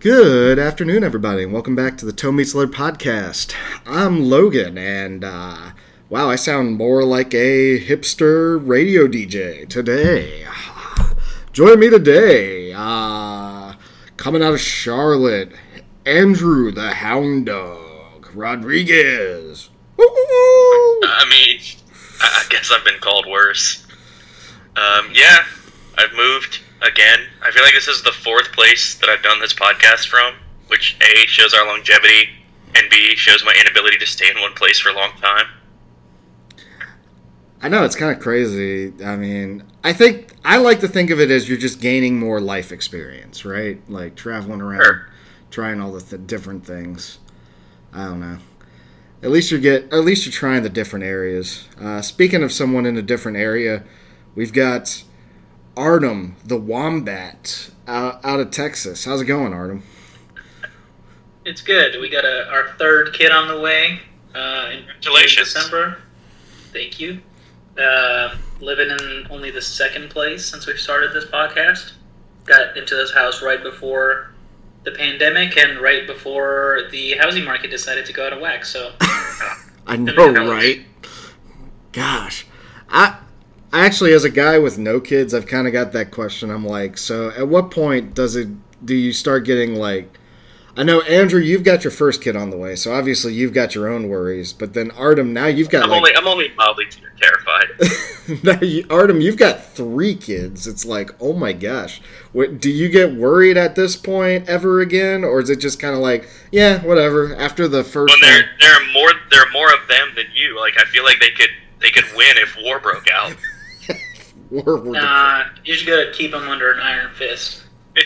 Good afternoon, everybody, and welcome back to the Toe Meets Leather podcast. I'm Logan, and uh, wow, I sound more like a hipster radio DJ today. Join me today, uh, coming out of Charlotte, Andrew the Hound Dog Rodriguez. I mean, I guess I've been called worse. Um, yeah, I've moved again. I feel like this is the fourth place that I've done this podcast from, which A shows our longevity, and B shows my inability to stay in one place for a long time. I know it's kind of crazy. I mean, I think I like to think of it as you're just gaining more life experience, right? Like traveling around, Sure. trying all the th- different things. I don't know. At least you get. At least you're trying the different areas. Uh, speaking of someone in a different area, we've got Artem the Wombat out, out of Texas. How's it going, Artem? It's good. We got a, our third kid on the way. Uh, in Congratulations. December. Thank you. Uh, living in only the second place since we've started this podcast. Got into this house right before the pandemic and right before the housing market decided to go out of whack. So I know, right? Gosh, I, I actually, as a guy with no kids, I've kind of got that question. I'm like, so at what point does it? Do you start getting like? I know Andrew, you've got your first kid on the way, so obviously you've got your own worries. But then Artem, now you've got I'm like, only I'm only mildly terrified. now you, Artem, you've got three kids. It's like, oh my gosh, what, do you get worried at this point ever again, or is it just kind of like, yeah, whatever? After the first when there one, there are more there are more of them than you. Like I feel like they could they could win if war broke out. we're, we're nah, you just gotta keep them under an iron fist.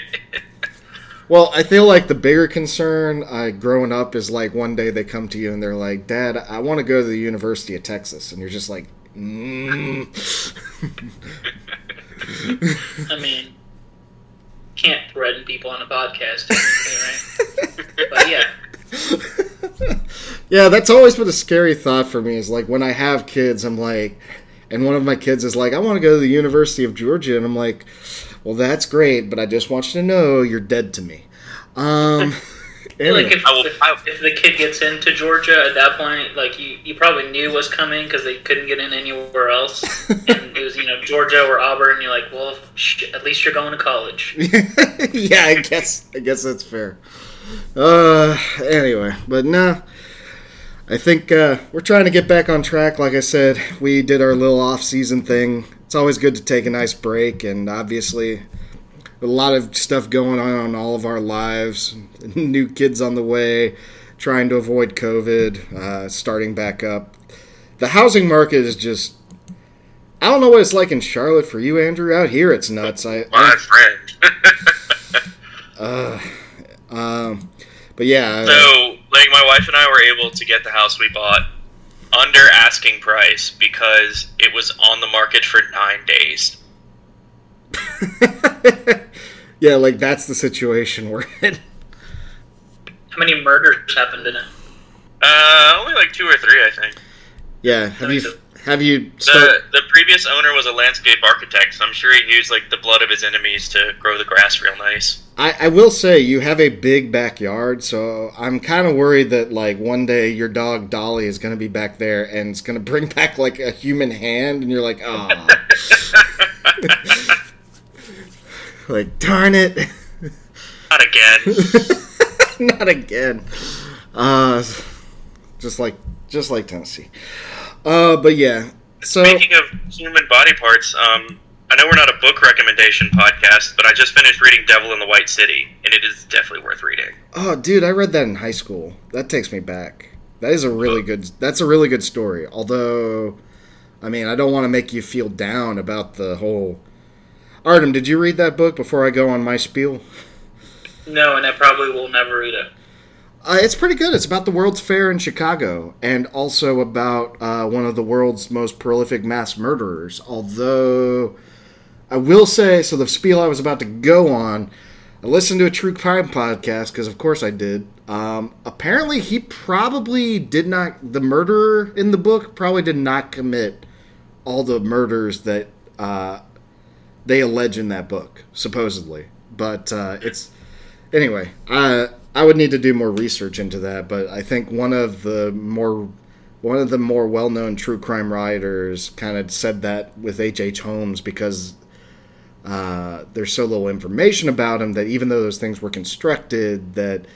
Well, I feel like the bigger concern uh, growing up is like one day they come to you and they're like, "Dad, I want to go to the University of Texas," and you're just like, mm. I mean, can't threaten people on a podcast, right? but yeah. "Yeah." That's always been a scary thought for me. Is like when I have kids, I'm like, and one of my kids is like, "I want to go to the University of Georgia," and I'm like, "Well, that's great, but I just want you to know you're dead to me." Um. Feel like if, I will- if, if the kid gets into Georgia at that point, like you, you probably knew was coming because they couldn't get in anywhere else, and it was you know Georgia or Auburn. And you're like, well, sh- at least you're going to college. yeah, I guess I guess that's fair. Uh, anyway, but no, I think uh, we're trying to get back on track. Like I said, we did our little off-season thing. It's always good to take a nice break, and obviously, a lot of stuff going on in all of our lives. New kids on the way, trying to avoid COVID, uh, starting back up. The housing market is just. I don't know what it's like in Charlotte for you, Andrew. Out here, it's nuts. I, My friend. Uh, um, but yeah, So, like, my wife and I were able to get the house we bought under asking price because it was on the market for nine days. yeah, like that's the situation we're in. How many murders happened in it? Uh, only like two or three, I think. Yeah, have you have you The start? the previous owner was a landscape architect, so I'm sure he used like the blood of his enemies to grow the grass real nice. I, I will say you have a big backyard, so I'm kind of worried that like one day your dog Dolly is going to be back there and it's going to bring back like a human hand, and you're like, ah, like darn it, Not again. not again. Uh, just like just like Tennessee. Uh, but yeah. So Speaking of human body parts, um, I know we're not a book recommendation podcast, but I just finished reading Devil in the White City, and it is definitely worth reading. Oh, dude, I read that in high school. That takes me back. That is a really good. That's a really good story. Although, I mean, I don't want to make you feel down about the whole. Artem, did you read that book before I go on my spiel? No, and I probably will never read it. Uh, it's pretty good. It's about the World's Fair in Chicago, and also about uh, one of the world's most prolific mass murderers. Although, I will say, so the spiel I was about to go on, I listened to a true crime podcast because, of course, I did. Um, apparently, he probably did not. The murderer in the book probably did not commit all the murders that uh, they allege in that book, supposedly. But uh, it's anyway, I I would need to do more research into that, but I think one of the more one of the more well-known true crime writers kind of said that with H.H. H. Holmes because uh, there's so little information about him that even though those things were constructed, that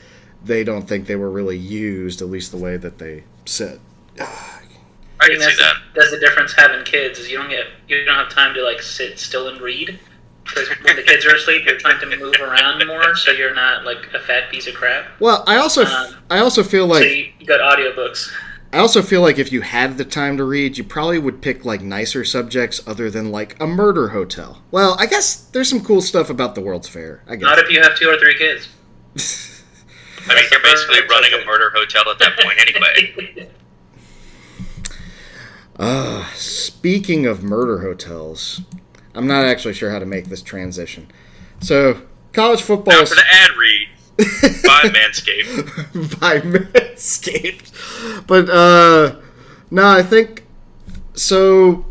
they don't think they were really used, at least the way that they said. I can see that. that's the difference having kids is you don't get you don't have time to like sit still and read because when the kids are asleep you're trying to move around more so you're not like a fat piece of crap. Well, I also Um, I also feel so like you, you got audiobooks. I also feel like if you had the time to read, you probably would pick like nicer subjects other than like a murder hotel. Well, I guess there's some cool stuff about the World's Fair. I guess. Not if you have two or three kids. I mean, you're basically running a murder hotel at that point anyway. Uh, speaking of murder hotels, I'm not actually sure how to make this transition. So, college football Now for the ad read by Manscaped. by Manscaped. But uh no, I think so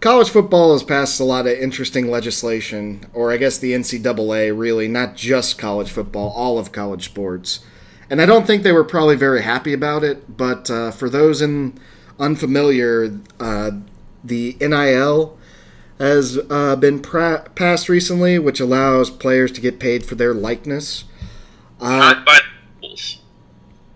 college football has passed a lot of interesting legislation, or I guess the NCAA really, not just college football, all of college sports. And I don't think they were probably very happy about it, but uh, for those in unfamiliar, uh, the NIL has uh, been pra- passed recently, which allows players to get paid for their likeness. Uh, Not by rules.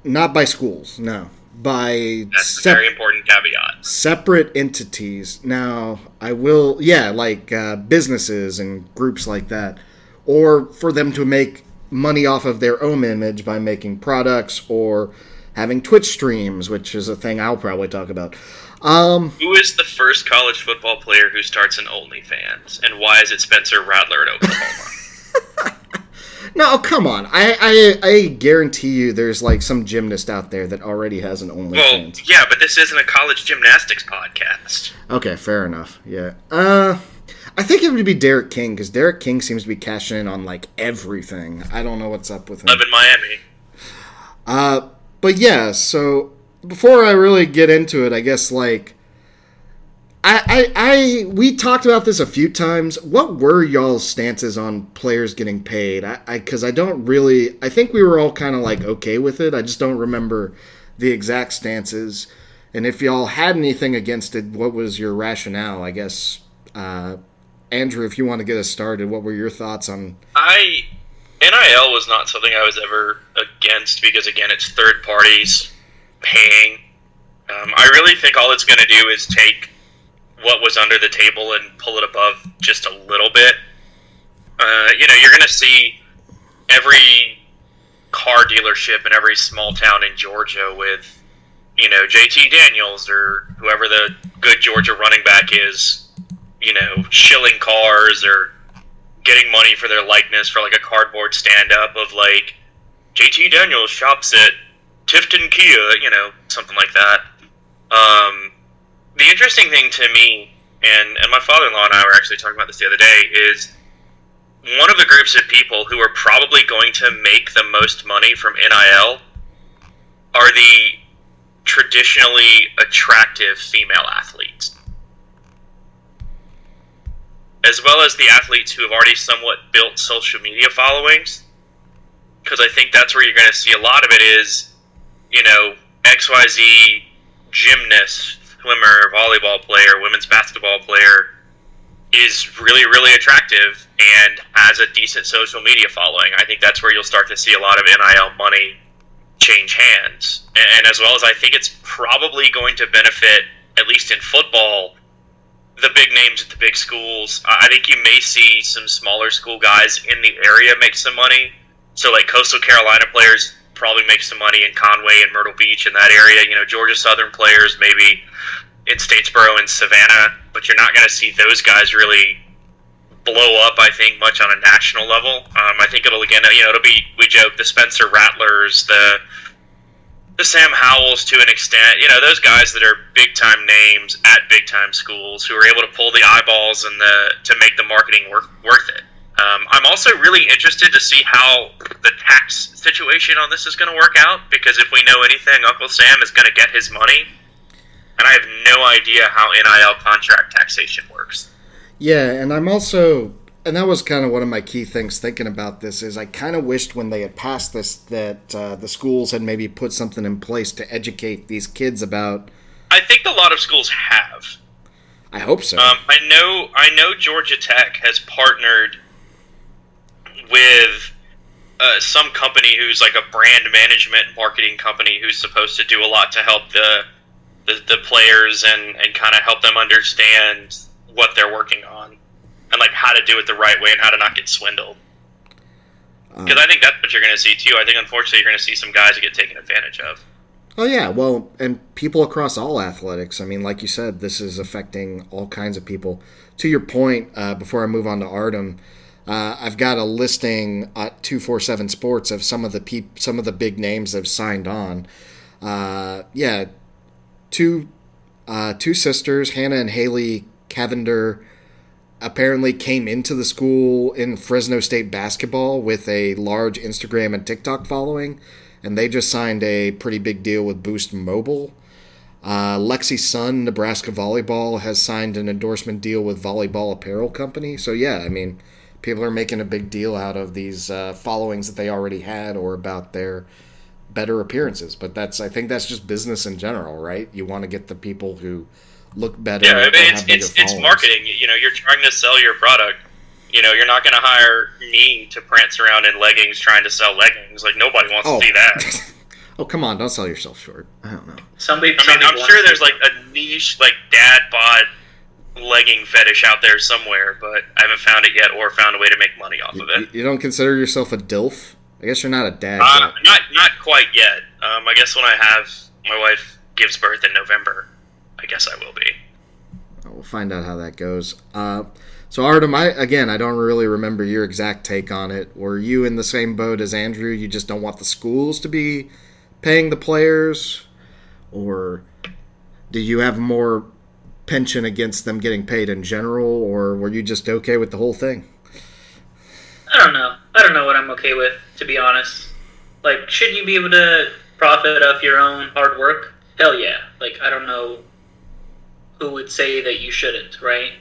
not by schools, no. By That's a sep- very important caveat. separate entities. Now, I will, yeah, like uh, businesses and groups like that. Or for them to make money off of their own image by making products or having Twitch streams, which is a thing I'll probably talk about. Um, Who is the first college football player who starts an OnlyFans, and why is it Spencer Rattler at Oklahoma? no, come on. I, I, I guarantee you there's like some gymnast out there that already has an OnlyFans. well, yeah, but this isn't a college gymnastics podcast. Okay, fair enough. Yeah. Uh, I think it would be D'Eriq King because D'Eriq King seems to be cashing in on like everything. I don't know what's up with him. Live in Miami. Uh, but yeah. So before I really get into it, I guess like I, I, I, we talked about this a few times. What were y'all's stances on players getting paid? I, I, because I don't really. I think we were all kind of like okay with it. I just don't remember the exact stances. And if y'all had anything against it, what was your rationale? I guess, uh, Andrew, if you want to get us started, what were your thoughts on? I NIL was not something I was ever against because again, it's third parties paying. Um, I really think all it's going to do is take what was under the table and pull it above just a little bit. Uh, you know, you're going to see every car dealership in every small town in Georgia with, you know, JT Daniels or whoever the good Georgia running back is, you know, shilling cars or getting money for their likeness for like a cardboard stand up of like JT Daniels shops at Tifton Kia, you know, something like that. Um, the interesting thing to me, and, and my father in law and I were actually talking about this the other day, is one of the groups of people who are probably going to make the most money from NIL are the traditionally attractive female athletes as well as the athletes who have already somewhat built social media followings. Because I think that's where you're going to see a lot of it is, you know, XYZ gymnast, swimmer, volleyball player, women's basketball player is really, really attractive and has a decent social media following. I think that's where you'll start to see a lot of NIL money change hands. And as well as I think it's probably going to benefit, at least in football, the big names at the big schools. I think you may see some smaller school guys in the area make some money. So, like Coastal Carolina players probably make some money in Conway and Myrtle Beach in that area. You know, Georgia Southern players maybe in Statesboro and Savannah, but you're not going to see those guys really blow up. I think much on a national level. Um, I think it'll again, you know, it'll be we joke the Spencer Rattlers, the the Sam Howells to an extent, you know, those guys that are big time names at big time schools who are able to pull the eyeballs and the to make the marketing work worth it. Um, I'm also really interested to see how the tax situation on this is going to work out because if we know anything, Uncle Sam is going to get his money, and I have no idea how NIL contract taxation works. Yeah, and I'm also and that was kind of one of my key things thinking about this is I kind of wished when they had passed this that uh, the schools had maybe put something in place to educate these kids about. I think a lot of schools have. I hope so. Um, I know. I know Georgia Tech has partnered with uh, some company who's like a brand management marketing company who's supposed to do a lot to help the the, the players and, and kind of help them understand what they're working on and like how to do it the right way and how to not get swindled. Because I think that's what you're going to see too. I think unfortunately you're going to see some guys get taken advantage of. Oh yeah, well, and people across all athletics. I mean, like you said, this is affecting all kinds of people. To your point, uh, before I move on to Artem, uh, I've got a listing at two four seven Sports of some of the peop- some of the big names that have signed on. Uh, yeah, two uh, two sisters, Hanna and Haley Cavinder, apparently came into the school in Fresno State basketball with a large Instagram and TikTok following, and they just signed a pretty big deal with Boost Mobile. Uh, Lexi Sun, Nebraska Volleyball, has signed an endorsement deal with Volleyball Apparel Company. So, yeah, I mean, people are making a big deal out of these uh, followings that they already had or about their better appearances. But that's, I think that's just business in general, right? You want to get the people who look better. Yeah, I mean, it's, it's, it's marketing. You know, you're trying to sell your product. You know, you're not going to hire me to prance around in leggings trying to sell leggings. Like nobody wants oh. to see that. oh come on! Don't sell yourself short. I don't know. Somebody. I mean, I'm sure there's like a niche like dad bod legging fetish out there somewhere, but I haven't found it yet or found a way to make money off you, of it. You don't consider yourself a dilf? I guess you're not a dad. Uh, not not quite yet. Um, I guess when I have my wife gives birth in November, I guess I will be. We'll find out how that goes. Uh, so Artem, I again, I don't really remember your exact take on it. Were you in the same boat as Andrew? You just don't want the schools to be paying the players, or do you have more pension against them getting paid in general, or were you just okay with the whole thing? I don't know. I don't know what I'm okay with, to be honest. Like, should you be able to profit off your own hard work? Hell yeah. Like, I don't know who would say that you shouldn't, right?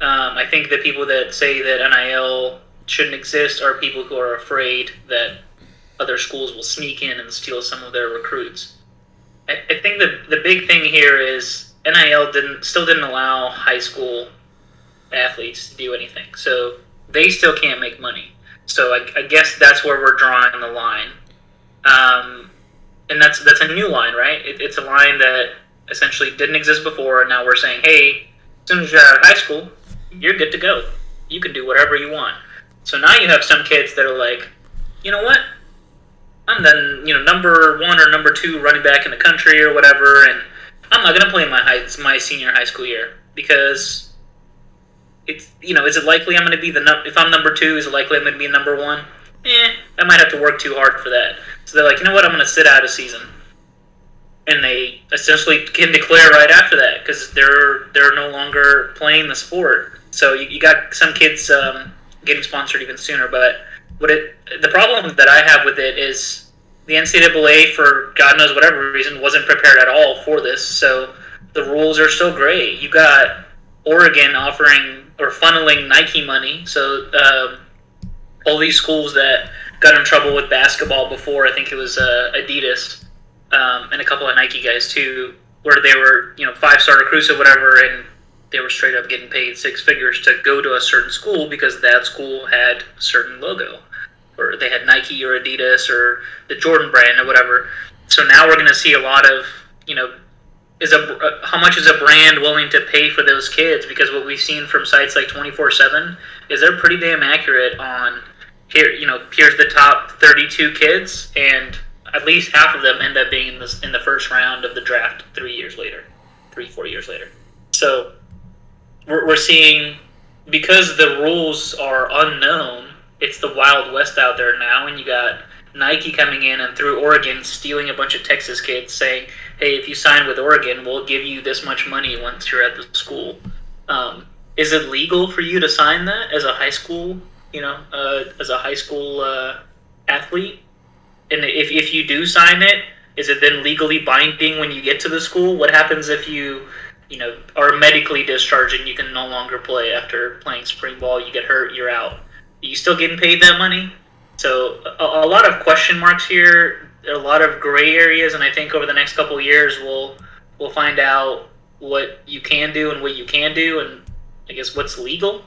Um, I think the people that say that NIL shouldn't exist are people who are afraid that other schools will sneak in and steal some of their recruits. I, I think the the big thing here is NIL didn't still didn't allow high school athletes to do anything, so they still can't make money. So I, I guess that's where we're drawing the line, um, and that's that's a new line, right? It, it's a line that essentially didn't exist before, and now we're saying, hey, as soon as you're out of high school, you're good to go. You can do whatever you want. So now you have some kids that are like, you know what? I'm then you know number one or number two running back in the country or whatever, and I'm not gonna play my high, my senior high school year because it's you know is it likely I'm gonna be the num- if I'm number two is it likely I'm gonna be number one? Eh, I might have to work too hard for that. So they're like, you know what? I'm gonna sit out a season and they essentially can declare right after that because they're they're no longer playing the sport. So you, you got some kids um, getting sponsored even sooner. But what it the problem that I have with it is the NCAA for God knows whatever reason wasn't prepared at all for this. So the rules are still gray. You got Oregon offering or funneling Nike money. So um, all these schools that got in trouble with basketball before, I think it was uh, Adidas um, and a couple of Nike guys too, where they were you know five star recruits or whatever, and they were straight up getting paid six figures to go to a certain school because that school had a certain logo, or they had Nike or Adidas or the Jordan brand or whatever. So now we're going to see a lot of you know is a uh, how much is a brand willing to pay for those kids because what we've seen from sites like 24/7 is they're pretty damn accurate on here you know here's the top 32 kids and at least half of them end up being in the, in the first round of the draft three years later, three, four years later. So we're, we're seeing, because the rules are unknown, it's the Wild West out there now, and you got Nike coming in and through Oregon stealing a bunch of Texas kids saying, hey, if you sign with Oregon, we'll give you this much money once you're at the school. Um, is it legal for you to sign that as a high school, you know, uh, as a high school uh, athlete? and if, if you do sign it, is it then legally binding when you get to the school? What happens if you you know are medically discharged and you can no longer play after playing spring ball. You get hurt, you're out. Are you still getting paid that money? So a, a lot of question marks here, a lot of gray areas, and I think over the next couple years we'll we'll find out what you can do and what you can do, and I guess what's legal.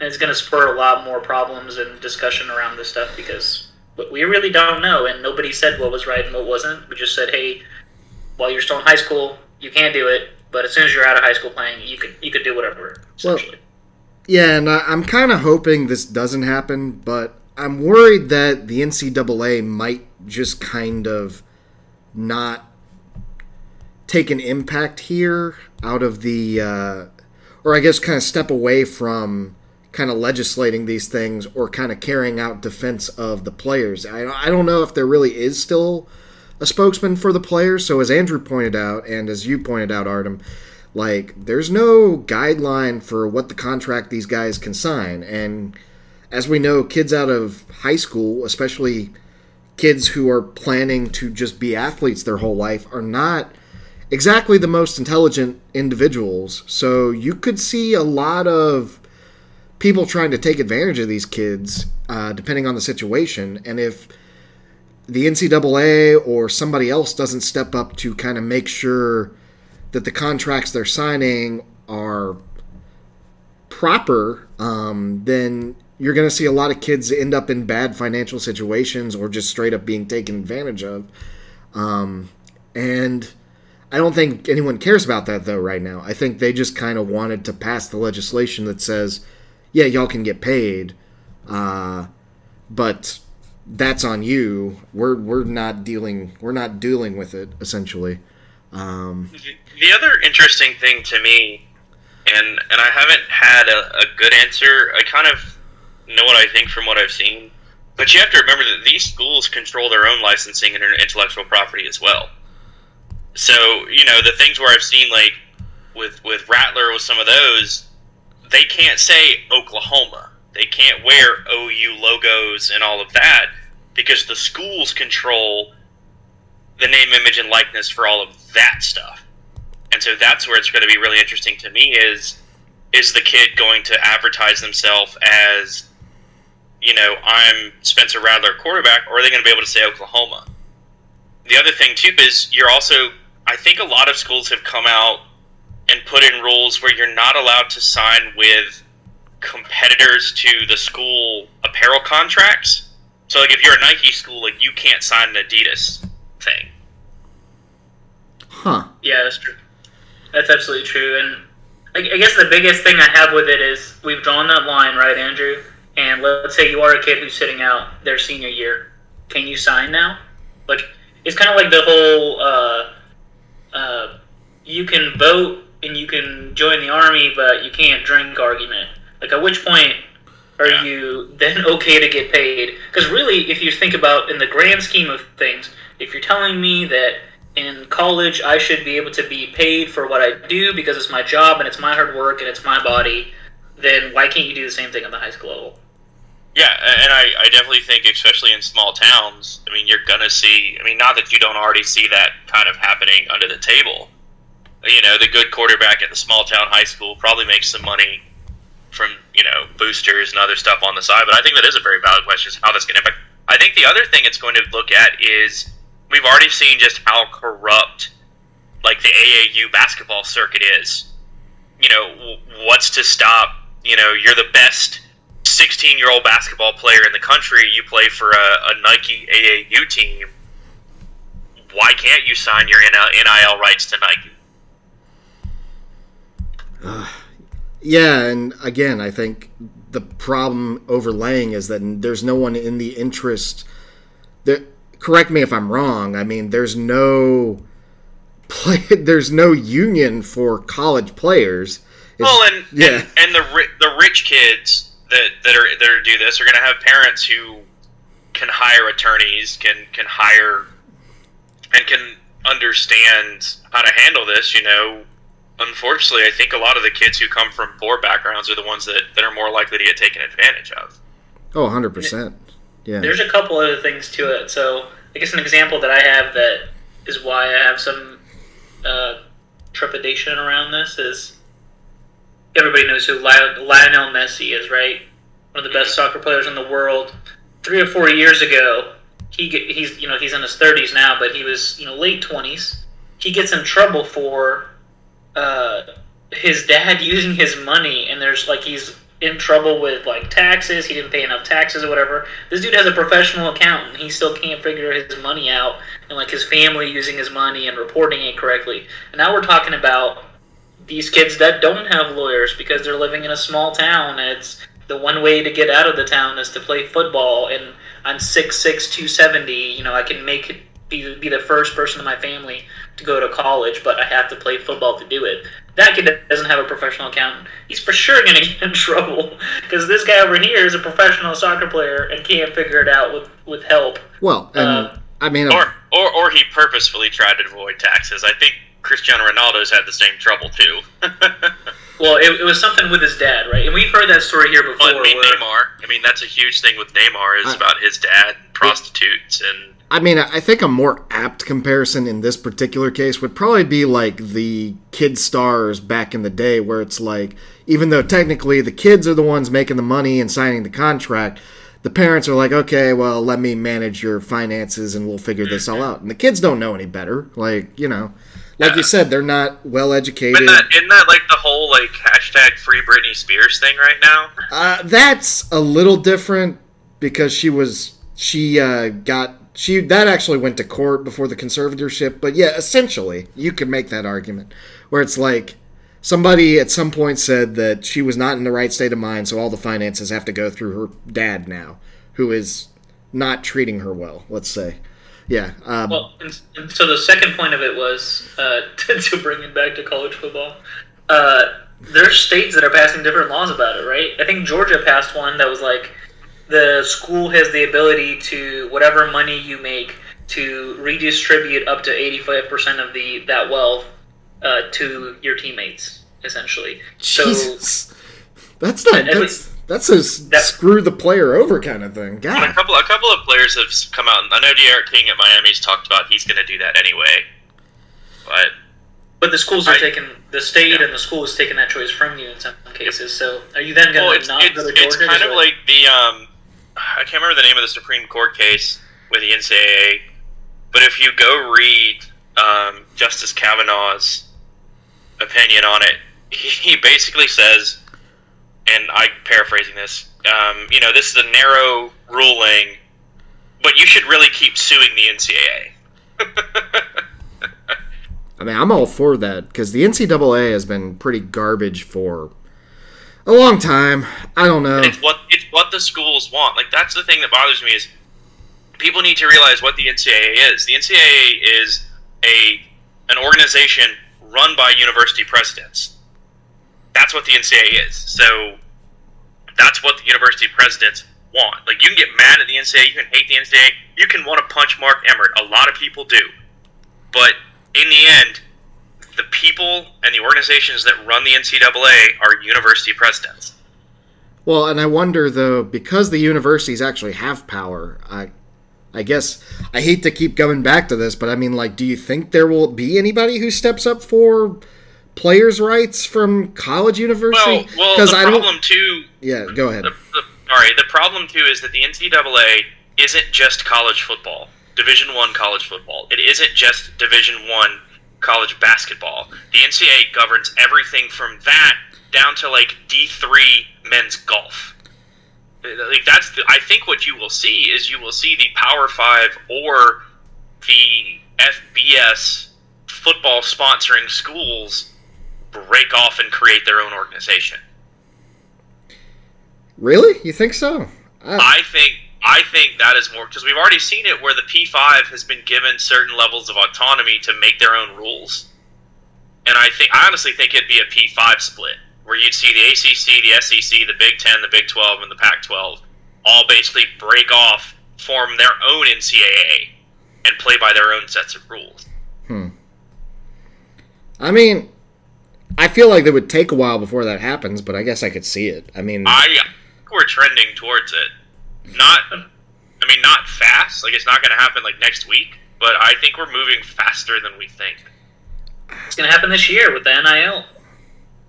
And it's going to spur a lot more problems and discussion around this stuff because we really don't know, and nobody said what was right and what wasn't. We just said, hey, while you're still in high school, you can't do it, but as soon as you're out of high school playing, you could you could do whatever. Essentially. Well, yeah, and I, I'm kind of hoping this doesn't happen, but I'm worried that the NCAA might just kind of not take an impact here out of the, uh, or I guess kind of step away from kind of legislating these things or kind of carrying out defense of the players. I, I don't know if there really is still a spokesman for the players. So as Andrew pointed out, and as you pointed out, Artem, like there's no guideline for what the contract these guys can sign, and as we know, kids out of high school, especially kids who are planning to just be athletes their whole life, are not exactly the most intelligent individuals. So you could see a lot of people trying to take advantage of these kids, uh, depending on the situation. And if the NCAA or somebody else doesn't step up to kind of make sure that the contracts they're signing are proper, um, then you're going to see a lot of kids end up in bad financial situations or just straight up being taken advantage of. Um, and I don't think anyone cares about that though right now. I think they just kind of wanted to pass the legislation that says, yeah, y'all can get paid, uh, but that's on you. We're we're not dealing we're not dealing with it essentially. Um, the other interesting thing to me, and and I haven't had a, a good answer. I kind of know what I think from what I've seen. But you have to remember that these schools control their own licensing and intellectual property as well. So you know the things where I've seen like with with Rattler with some of those, they can't say Oklahoma. They can't wear OU logos and all of that because the schools control the name, image, and likeness for all of that stuff. And so that's where it's going to be really interesting to me is is the kid going to advertise themselves as you know, I'm Spencer Rattler quarterback, or are they going to be able to say Oklahoma? The other thing, too, is you're also, I think a lot of schools have come out and put in rules where you're not allowed to sign with competitors to the school apparel contracts. So, like, if you're a Nike school, like, you can't sign an Adidas thing. Huh. Yeah, that's true. That's absolutely true. And I, I guess the biggest thing I have with it is we've drawn that line, right, Andrew? and let's say you are a kid who's sitting out their senior year, can you sign now? Like it's kind of like the whole uh, uh, you can vote and you can join the army, but you can't drink argument. Like at which point are yeah. you then okay to get paid? Because really, if you think about in the grand scheme of things, if you're telling me that in college I should be able to be paid for what I do because it's my job and it's my hard work and it's my body, then why can't you do the same thing at the high school level? Yeah, and I, I definitely think, especially in small towns, I mean, you're going to see, I mean, not that you don't already see that kind of happening under the table. You know, the good quarterback at the small town high school probably makes some money from, you know, boosters and other stuff on the side, but I think that is a very valid question how that's going to impact. I think the other thing it's going to look at is we've already seen just how corrupt, like, the AAU basketball circuit is. You know, what's to stop, you know, you're the best 16 year old basketball player in the country, you play for a, a, Nike AAU team. Why can't you sign your NIL rights to Nike? Uh, yeah, and again, I think the problem overlaying is that there's no one in the interest. That correct me if I'm wrong. I mean, there's no play. There's no union for college players. It's, well, and yeah, and, and the the rich kids that that are that are do this are going to have parents who can hire attorneys, can can hire and can understand how to handle this. You know, unfortunately, I think a lot of the kids who come from poor backgrounds are the ones that, that are more likely to get taken advantage of. Oh, 100%. Yeah. There's a couple other things to it. So, I guess an example that I have that is why I have some uh, trepidation around this is everybody knows who Lionel Messi is, right? One of the best soccer players in the world. Three or four years ago, he he's you know he's in his 30s now, but he was you know late 20s. He gets in trouble for uh, his dad using his money, and there's like he's in trouble with like taxes. He didn't pay enough taxes or whatever. This dude has a professional accountant. He still can't figure his money out, and like his family using his money and reporting it correctly. And now we're talking about these kids that don't have lawyers because they're living in a small town. And it's the one way to get out of the town is to play football. And I'm six six two seventy. You know, I can make it be, be the first person in my family to go to college, but I have to play football to do it. That kid doesn't have a professional accountant. He's for sure going to get in trouble because this guy over here is a professional soccer player and can't figure it out with, with help. Well, and uh, I mean, or, or or he purposefully tried to avoid taxes. I think Cristiano Ronaldo's had the same trouble too. well, it, it, was something with his dad, right? And we've heard that story here before. Well, I mean, where... Neymar. I mean, that's a huge thing with Neymar is about his dad, prostitutes, and I mean, I think a more apt comparison in this particular case would probably be like the kid stars back in the day, where it's like, even though technically the kids are the ones making the money and signing the contract, the parents are like, okay, well, let me manage your finances and we'll figure this all out. And the kids don't know any better. Like, you know, like yeah. you said, they're not well educated. Isn't that, isn't that like the whole like hashtag free Britney Spears thing right now? Uh, that's a little different because she was she uh, got she that actually went to court before the conservatorship but yeah essentially you could make that argument where it's like somebody at some point said that she was not in the right state of mind so all the finances have to go through her dad now who is not treating her well let's say. Yeah um, well and, so the second point of it was uh, to, to bring it back to college football uh, there's states that are passing different laws about it right? I think georgia passed one that was like the school has the ability to whatever money you make to redistribute up to 85% of the that wealth uh, to your teammates essentially Jesus. so that's not that's, that's a that, screw the player over kind of thing God. a couple a couple of players have come out i know D'Eriq King at miami's talked about he's going to do that anyway but but the schools are I, taking the state yeah. and the school is taking that choice from you in some cases. So are you then going well, to not it's, go to Georgia? It's kind of like the um, I can't remember the name of the Supreme Court case with the NCAA, but if you go read um, Justice Kavanaugh's opinion on it, he basically says, and I'm paraphrasing this, um, you know, this is a narrow ruling, but you should really keep suing the NCAA. I mean, I'm all for that because the NCAA has been pretty garbage for a long time. I don't know. it's what it's what the schools want. Like that's the thing that bothers me is people need to realize what the NCAA is. The NCAA is a an organization run by university presidents. That's what the NCAA is. So that's what the university presidents want. Like you can get mad at the NCAA, you can hate the NCAA, you can want to punch Mark Emmert. A lot of people do. But in the end, the people and the organizations that run the NCAA are university presidents. Well, and I wonder though, because the universities actually have power, I, I guess I hate to keep going back to this, but I mean, like, do you think there will be anybody who steps up for players' rights from college university? Well, well the I problem don't... too. Yeah, go ahead. The, the, all right, the problem too is that the NCAA isn't just college football, Division One college football. It isn't just Division One college basketball. The NCAA governs everything from that down to like D three men's golf. Uh, like that's the, I think what you will see is you will see the Power Five or the FBS football sponsoring schools break off and create their own organization. Really? You think so? I, I think I think that is more because we've already seen it where the P5 has been given certain levels of autonomy to make their own rules. And I think I honestly think it'd be a P5 split where you'd see the ACC, the SEC, the Big 10, the Big 12 and the Pac 12 all basically break off, form their own NCAA and play by their own sets of rules. Hmm. I mean, I feel like it would take a while before that happens, but I guess I could see it. I mean, I we're trending towards it not I mean not fast, like it's not going to happen like next week, but I think we're moving faster than we think. it's going to happen this year with the NIL.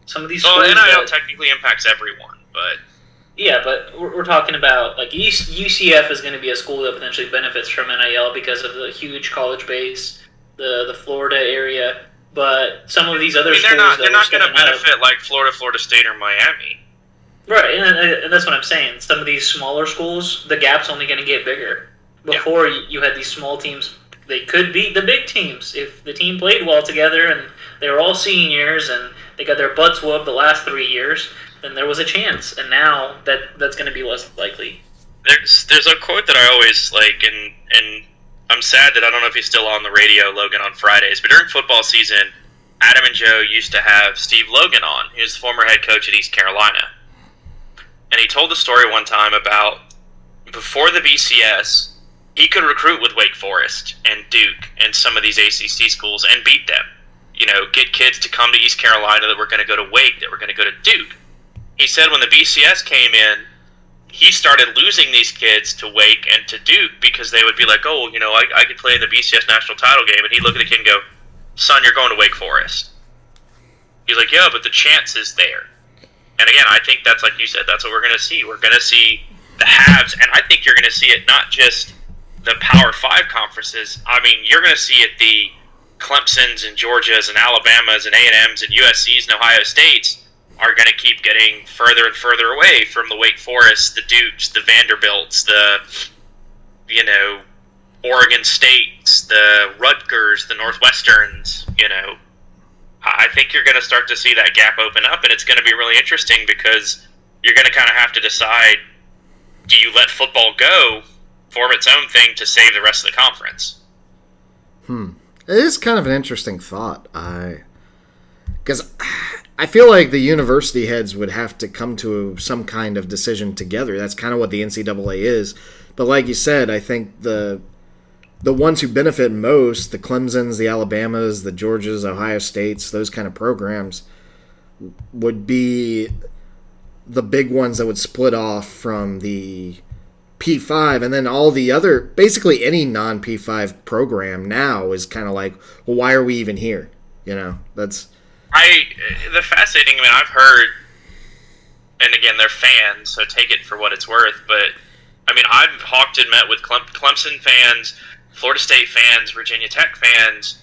Some of these Well, schools NIL that- technically impacts everyone, but Yeah, but we're, we're talking about like UCF is going to be a school that potentially benefits from NIL because of the huge college base, the the Florida area. But some of these other I mean, they're schools not they're not going to out of- benefit like Florida, Florida State, or Miami. Right, and, and that's what I'm saying. Some of these smaller schools, the gap's only going to get bigger. Before you you had these small teams, they could beat the big teams if the team played well together and they were all seniors and they got their butts whooped the last three years. Then there was a chance, and now that that's going to be less likely. There's there's a quote that I always like, and and I'm sad that I don't know if he's still on the radio, Logan, on Fridays. But during football season, Adam and Joe used to have Steve Logan on, who's the former head coach at East Carolina, and he told the story one time about before the BCS, he could recruit with Wake Forest and Duke and some of these ACC schools and beat them. You know, get kids to come to East Carolina that were going to go to Wake, that were going to go to Duke. He said when the BCS came in, he started losing these kids to Wake and to Duke because they would be like, oh, you know, I, I could play in the BCS national title game. And he'd look at the kid and go, son, you're going to Wake Forest. He's like, yeah, but the chance is there. And again, I think that's like you said, that's what we're going to see. We're going to see the halves. And I think you're going to see it not just the Power Five conferences. I mean, you're going to see it the Clemsons and Georgias and Alabamas and A&Ms and USCs and Ohio States are going to keep getting further and further away from the Wake Forest, the Dukes, the Vanderbilts, the you know Oregon States, the Rutgers, the Northwesterns. You know, I think you're going to start to see that gap open up, and it's going to be really interesting because you're going to kind of have to decide: do you let football go, form its own thing to save the rest of the conference? Hmm. It is kind of an interesting thought. I because I feel like the university heads would have to come to some kind of decision together. That's kind of what the NCAA is. But like you said, I think the the ones who benefit most, the Clemsons, the Alabamas, the Georgias, Ohio States, those kind of programs would be the big ones that would split off from the P5 and then all the other basically any non P5 program now is kind of like, well why are we even here? You know, that's I the fascinating. I mean, I've heard, and again, they're fans, so take it for what it's worth. But I mean, I've hawked and met with Clemson fans, Florida State fans, Virginia Tech fans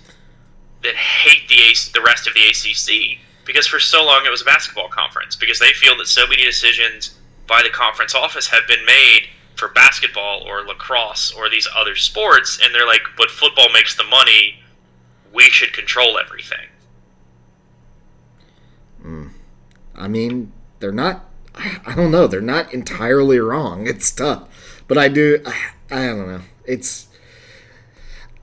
that hate the AC, the rest of the ACC because for so long it was a basketball conference because they feel that so many decisions by the conference office have been made for basketball or lacrosse or these other sports, and they're like, but football makes the money. We should control everything. Mm. I mean, they're not I don't know, they're not entirely wrong. It's tough. But I do I, I don't know. It's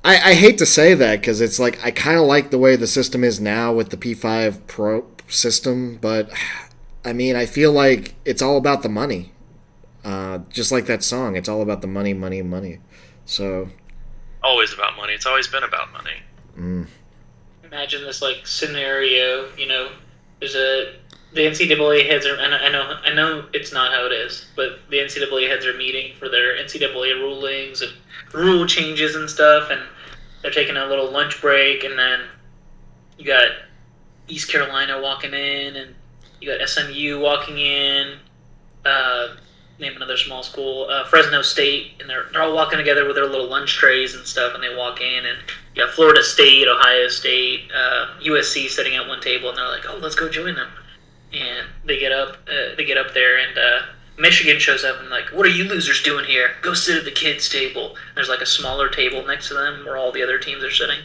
I, I hate to say that because it's like I kind of like the way the system is now with the P5 Pro system, but I mean, I feel like it's all about the money. Uh, just like that song, it's all about the money, money, money. So, always about money. It's always been about money. Imagine this like scenario. You know, there's a the NCAA heads are. And I know I know it's not how it is, but the NCAA heads are meeting for their NCAA rulings and rule changes and stuff, and they're taking a little lunch break, and then you got East Carolina walking in, and you got SMU walking in. Uh, name another small school, uh, Fresno State, and they're, they're all walking together with their little lunch trays and stuff, and they walk in, and you got Florida State, Ohio State, uh, USC sitting at one table, and they're like, "Oh, let's go join them." And they get up, uh, they get up there, and uh, Michigan shows up and like, "What are you losers doing here? Go sit at the kids' table." And there's like a smaller table next to them where all the other teams are sitting.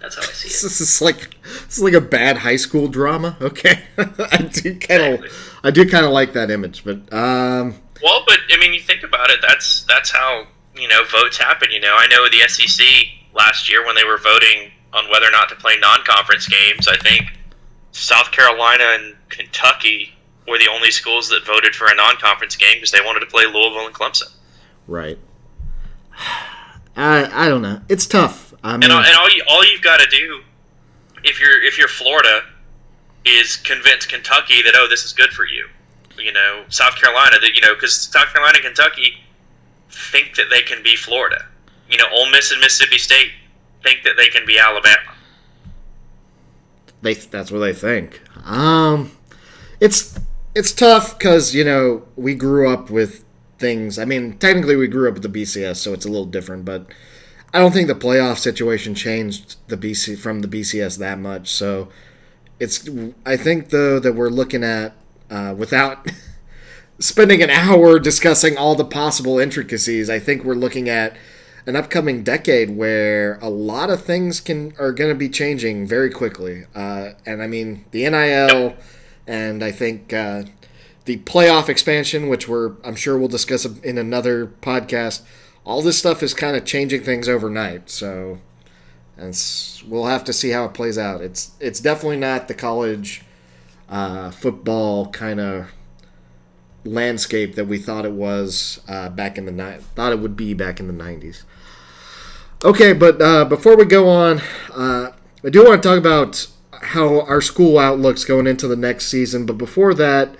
That's how I see it. this is like this is like a bad high school drama. Okay, I do kind of Exactly. I do kind of like that image, but um, Well, but I mean, you think about it. That's that's how you know votes happen. You know, I know the SEC last year when they were voting on whether or not to play non-conference games. I think South Carolina and Kentucky were the only schools that voted for a non-conference game because they wanted to play Louisville and Clemson. right. I I don't know. It's tough. I mean, And, all- and all you all you've got to do, if you're if you're Florida, is convince Kentucky that oh this is good for you. You know, South Carolina that you know because South Carolina and Kentucky think that they can be Florida. You know, Ole Miss and Mississippi State think that they can be Alabama. They that's what they think. Um, it's it's tough because you know we grew up with things. I mean, technically we grew up with the BCS, so it's a little different. But I don't think the playoff situation changed the BC from the BCS that much. So it's I think though that we're looking at uh, without spending an hour discussing all the possible intricacies. I think we're looking at an upcoming decade where a lot of things can are going to be changing very quickly. Uh, and I mean the NIL, and I think uh, the playoff expansion, which we're I'm sure we'll discuss in another podcast. All this stuff is kind of changing things overnight. So, and we'll have to see how it plays out. It's it's definitely not the college uh, football kind of landscape that we thought it was uh, back in the ni- thought it would be back in the 90s. Okay, but uh, before we go on, uh, I do want to talk about how our school outlook's going into the next season. But before that,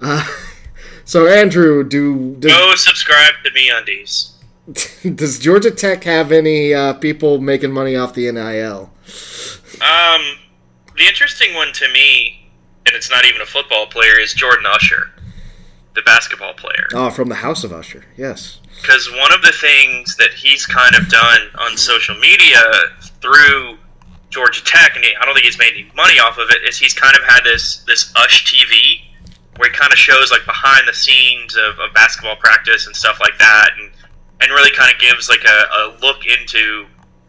uh, so Andrew, do does, go subscribe to MeUndies. Does Georgia Tech have any uh, people making money off the NIL? Um, the interesting one to me, and it's not even a football player, is Jordan Usher, the basketball player. Oh, from the House of Usher, yes because one of the things that he's kind of done on social media through Georgia Tech, and I don't think he's made any money off of it, is he's kind of had this this Ush TV where he kind of shows like behind the scenes of, of basketball practice and stuff like that, and and really kind of gives like a, a look into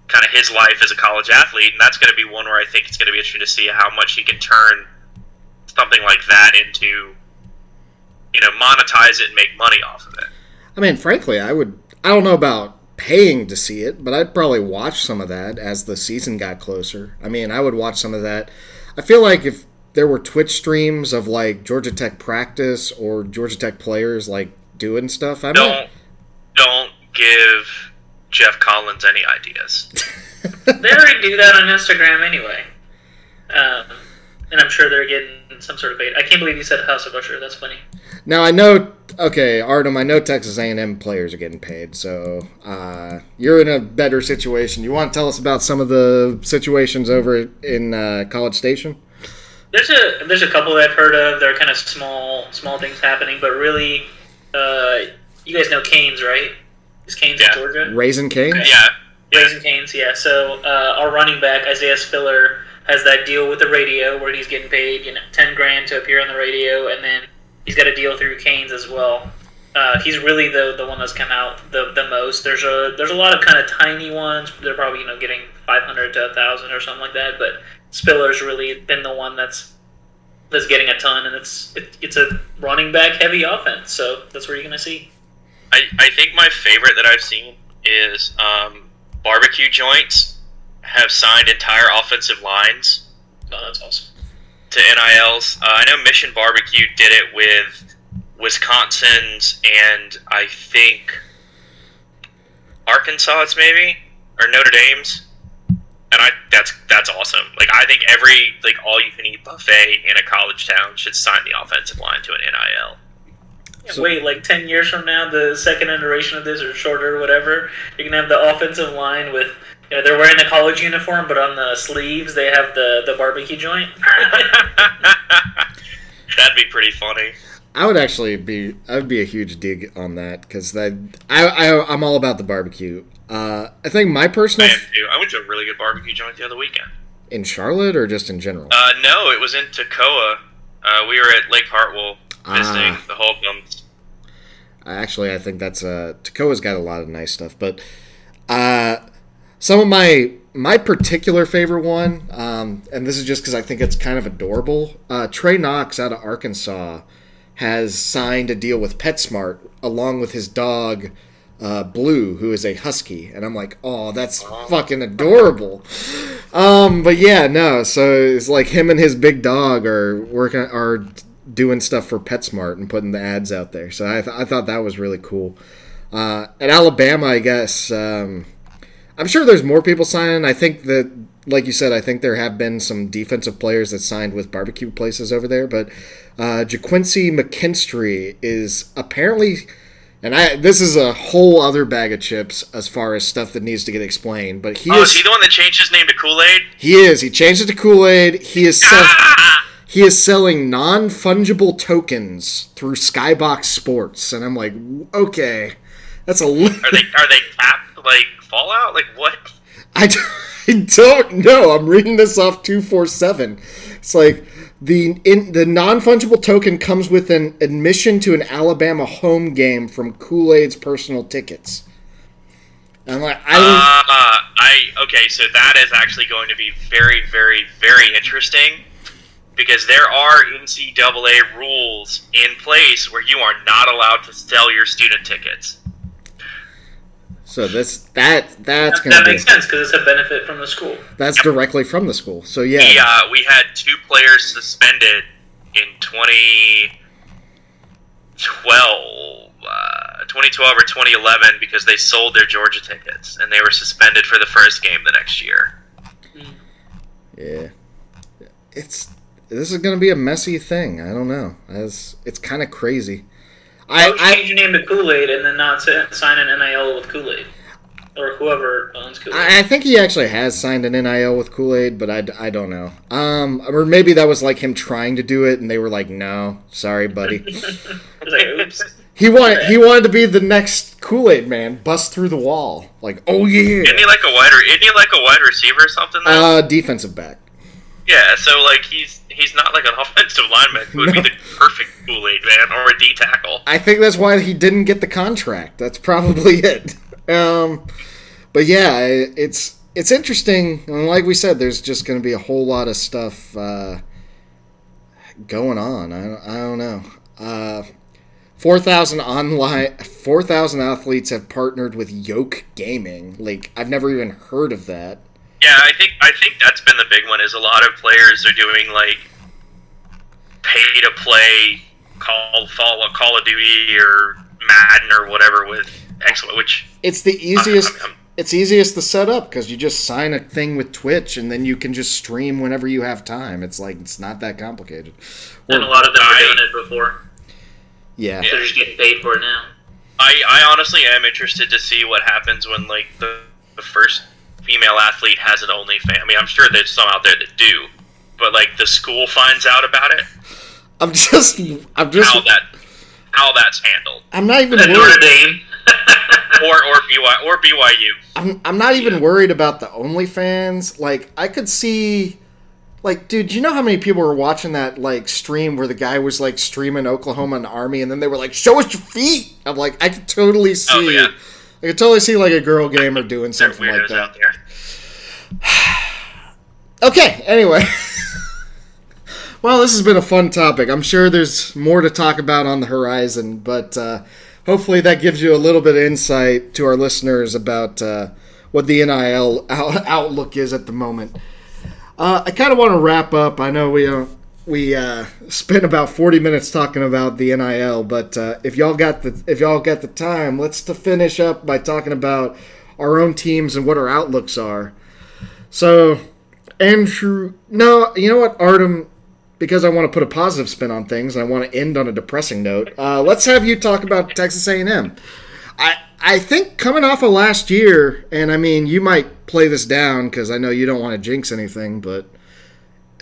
kind of his life as a college athlete, and that's going to be one where I think it's going to be interesting to see how much he can turn something like that into, you know, monetize it and make money off of it. I mean, frankly, I would. I don't know about paying to see it, but I'd probably watch some of that as the season got closer. I mean, I would watch some of that. I feel like if there were Twitch streams of like Georgia Tech practice or Georgia Tech players like doing stuff, I don't might... don't give Geoff Collins any ideas. they already do that on Instagram anyway, um, and I'm sure they're getting some sort of bait. I can't believe you said House of Usher. That's funny. Now I know okay, Artem, I know Texas A&M players are getting paid, so uh, you're in a better situation. You want to tell us about some of the situations over in uh, College Station? There's a there's a couple that I've heard of. They're kind of small small things happening, but really, uh, you guys know Canes, right? Is Canes yeah. in Georgia? Raising Canes? Okay. Yeah. Raising Canes, yeah. So uh, our running back Isaiah Spiller has that deal with the radio where he's getting paid, you know, ten grand to appear on the radio, and then he's got a deal through Canes as well. Uh, he's really the the one that's come out the, the most. There's a there's a lot of kind of tiny ones. They're probably you know getting 500 to 1,000 or something like that. But Spiller's really been the one that's that's getting a ton, and it's it, it's a running back heavy offense. So that's where you're gonna see. I, I think my favorite that I've seen is um, barbecue joints have signed entire offensive lines. Oh, that's awesome to NILs. Uh, I know Mission Barbecue did it with Wisconsin's and I think Arkansas's maybe or Notre Dame's. And I that's that's awesome. Like I think every like all you can eat buffet in a college town should sign the offensive line to an NIL. So, wait, like ten years from now, the second iteration of this or shorter, or whatever, you can have the offensive line with you know, they're wearing the college uniform, but on the sleeves they have the, the barbecue joint. That'd be pretty funny. I would actually be. I would be a huge dig on that because I, I, I'm all about the barbecue. Uh, I think my personal. I am too. I went to a really good barbecue joint the other weekend. In Charlotte or just in general? Uh, no, it was in Toccoa. Uh, we were at Lake Hartwell visiting ah. the Holcombs. Actually, I think that's uh, Toccoa's got a lot of nice stuff, but uh, some of my my particular favorite one, um, and this is just because I think it's kind of adorable. Uh, Trey Knox out of Arkansas has signed a deal with PetSmart along with his dog uh, Blue, who is a husky, and I'm like, oh, that's fucking adorable. Um, but yeah, no. So it's like him and his big dog are working are doing stuff for PetSmart and putting the ads out there. So I, th- I thought that was really cool. Uh, at Alabama, I guess. Um, I'm sure there's more people signing. I think that, like you said, I think there have been some defensive players that signed with barbecue places over there. But uh, Ga'Quincy McKinstry is apparently And I this is a whole other bag of chips as far as stuff that needs to get explained. But he Oh, is is he the one that changed his name to Kool Aid? he is he changed it to Kool Aid. He is sell, he is selling non fungible tokens through Skybox Sports, and I'm like, okay, that's a li- Are they are they capped like Fallout? Like what? I, d- I don't know. I'm reading this off two four seven. It's like the in, the non fungible token comes with an admission to an Alabama home game from Kool Aid's personal tickets. I'm like, I. Uh, I okay, so that is actually going to be very, very, very interesting because there are NCAA rules in place where you are not allowed to sell your student tickets. So this that that's That, gonna that be makes sense because it's a benefit from the school. that's directly from the school. So yeah, We, uh, we had two players suspended in 2012, uh, 2012 or 2011 because they sold their Georgia tickets and they were suspended for the first game the next year. yeah. It's this is gonna be a messy thing. I don't know. As it's kind of crazy. Why I, would I change your name to Kool Aid and then not sa- sign an NIL with Kool Aid or whoever owns Kool Aid? I I think he actually has signed an NIL with Kool Aid, but I, I don't know. Um, or maybe that was like him trying to do it, and they were like, "No, sorry, buddy." It's like, oops. he wanted he wanted to be the next Kool Aid man, bust through the wall, like, "Oh yeah." Isn't he like a wide? Isn't he like a wide receiver or something? Though? Uh, defensive back. Yeah. So like he's he's not like an offensive lineman who would be the perfect Kool Aid man or a D tackle. I think that's why he didn't get the contract. That's probably it. Um, but yeah, it's it's interesting. And like we said, there's just going to be a whole lot of stuff uh, going on. I, don't- I don't know. Uh, Four thousand online, four thousand athletes have partnered with Yoke Gaming. Like I've never even heard of that. Yeah, I think I think that's been the big one. Is a lot of players are doing like pay to play Call Fall Call of Duty or Madden or whatever with X, which It's the easiest. I'm- I'm- It's easiest to set up because you just sign a thing with Twitch and then you can just stream whenever you have time. It's like it's not that complicated. And a lot of them were doing it before. Yeah. Yeah. They're just getting paid for it now. I, I honestly am interested to see what happens when like the, the first female athlete has an OnlyFans. I mean, I'm sure there's some out there that do, but like the school finds out about it, I'm just. I'm just. how that how that's handled, I'm not even At Notre worried. Dame. or or BY or BYU. I'm, I'm not even worried about the OnlyFans. Like I could see. Like, dude, you know how many people were watching that like stream where the guy was like streaming Oklahoma and Army, and then they were like, "Show us your feet." I'm like, I could totally oh, see. Oh, yeah. I could totally see like a girl gamer doing something like that. out there. Okay, anyway. well, this has been a fun topic. I'm sure there's more to talk about on the horizon, but uh, hopefully that gives you a little bit of insight to our listeners about uh, what the NIL out- outlook is at the moment. Uh, I kind of want to wrap up. I know we uh, we uh, spent about 40 minutes talking about the NIL, but uh, if y'all got the if y'all got the time, let's to finish up by talking about our own teams and what our outlooks are. So, Andrew, no, you know what, Artem, because I want to put a positive spin on things and I want to end on a depressing note. Uh, let's have you talk about Texas A&M. I I think coming off of last year, and I mean, you might play this down because I know you don't want to jinx anything, but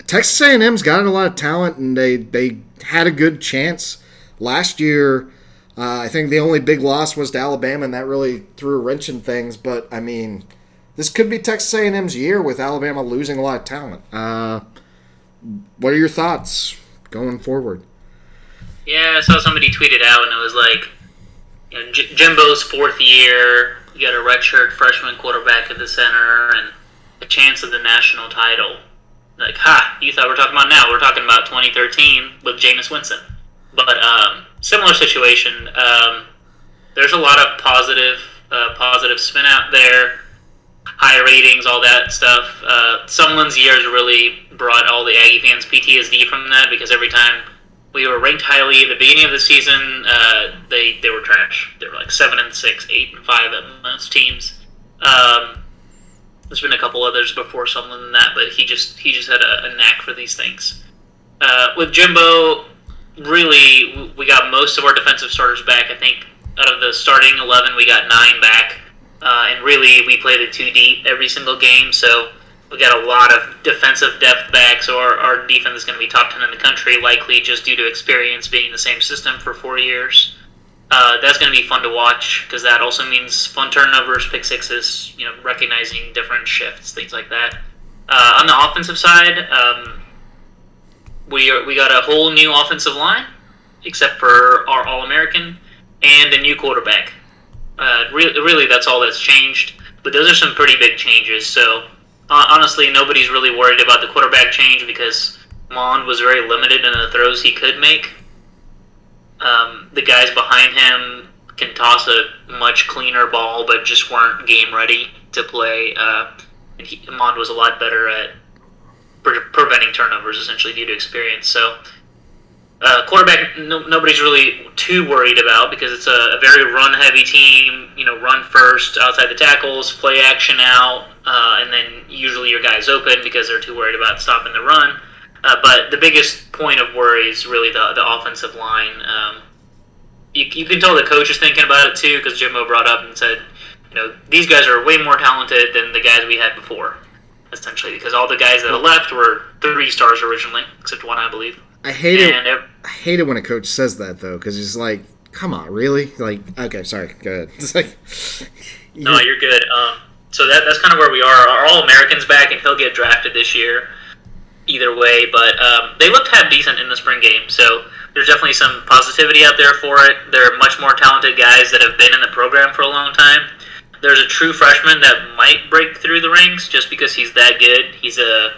Texas A&M's got a lot of talent and they they had a good chance last year. Uh, I think the only big loss was to Alabama, and that really threw a wrench in things. But I mean, this could be Texas A&M's year with Alabama losing a lot of talent. Uh, what are your thoughts going forward? Yeah, I saw somebody tweet it out, and it was like, you know, J- Jimbo's fourth year. You got a redshirt freshman quarterback at the center, and a chance of the national title. Like, ha! You thought we're talking about now? We're talking about 2013 with Jameis Winston. But um, similar situation. Um, there's a lot of positive, uh, positive spin out there. High ratings, all that stuff. Uh, years really brought all the Aggie fans PTSD from that because every time we were ranked highly at the beginning of the season. Uh, they they were trash. They were like seven and six, eight and five at most teams. Um, there's been a couple others before someone than that, but he just he just had a, a knack for these things. Uh, with Jimbo, really, we got most of our defensive starters back. I think out of the starting eleven, we got nine back, uh, and really we played it too deep every single game. So we got a lot of defensive depth back. So our, our defense is going to be top ten in the country, likely just due to experience being in the same system for four years. Uh, that's going to be fun to watch because that also means fun turnovers, pick sixes, you know, recognizing different shifts, things like that. Uh, on the offensive side, um, we are, we got a whole new offensive line, except for our All American and a new quarterback. Uh, really, really, that's all that's changed. But those are some pretty big changes. So honestly, nobody's really worried about the quarterback change because Mond was very limited in the throws he could make. Um, the guys behind him can toss a much cleaner ball, but just weren't game ready to play. Uh, and he, Mond was a lot better at pre- preventing turnovers, essentially due to experience. So, uh, quarterback, no, nobody's really too worried about because it's a, a, very run-heavy team. You know, run first, outside the tackles, play action out, uh, and then usually your guys open because they're too worried about stopping the run. Uh, but the biggest point of worry is really the the offensive line. Um, you, you can tell the coach is thinking about it too because Jimbo brought up and said, you know, these guys are way more talented than the guys we had before, essentially, because all the guys that left were three stars originally, except one, I believe. I hate and it. I hate it when a coach says that though, because he's like, "Come on, really?" Like, okay, sorry, go ahead. It's like, you're... no, you're good. Um, so that, that's kind of where we are. Our All Americans back, and he'll get drafted this year. Either way, but um, they looked half decent in the spring game, so there's definitely some positivity out there for it. There are much more talented guys that have been in the program for a long time there's a true freshman that might break through the ranks just because he's that good. He's a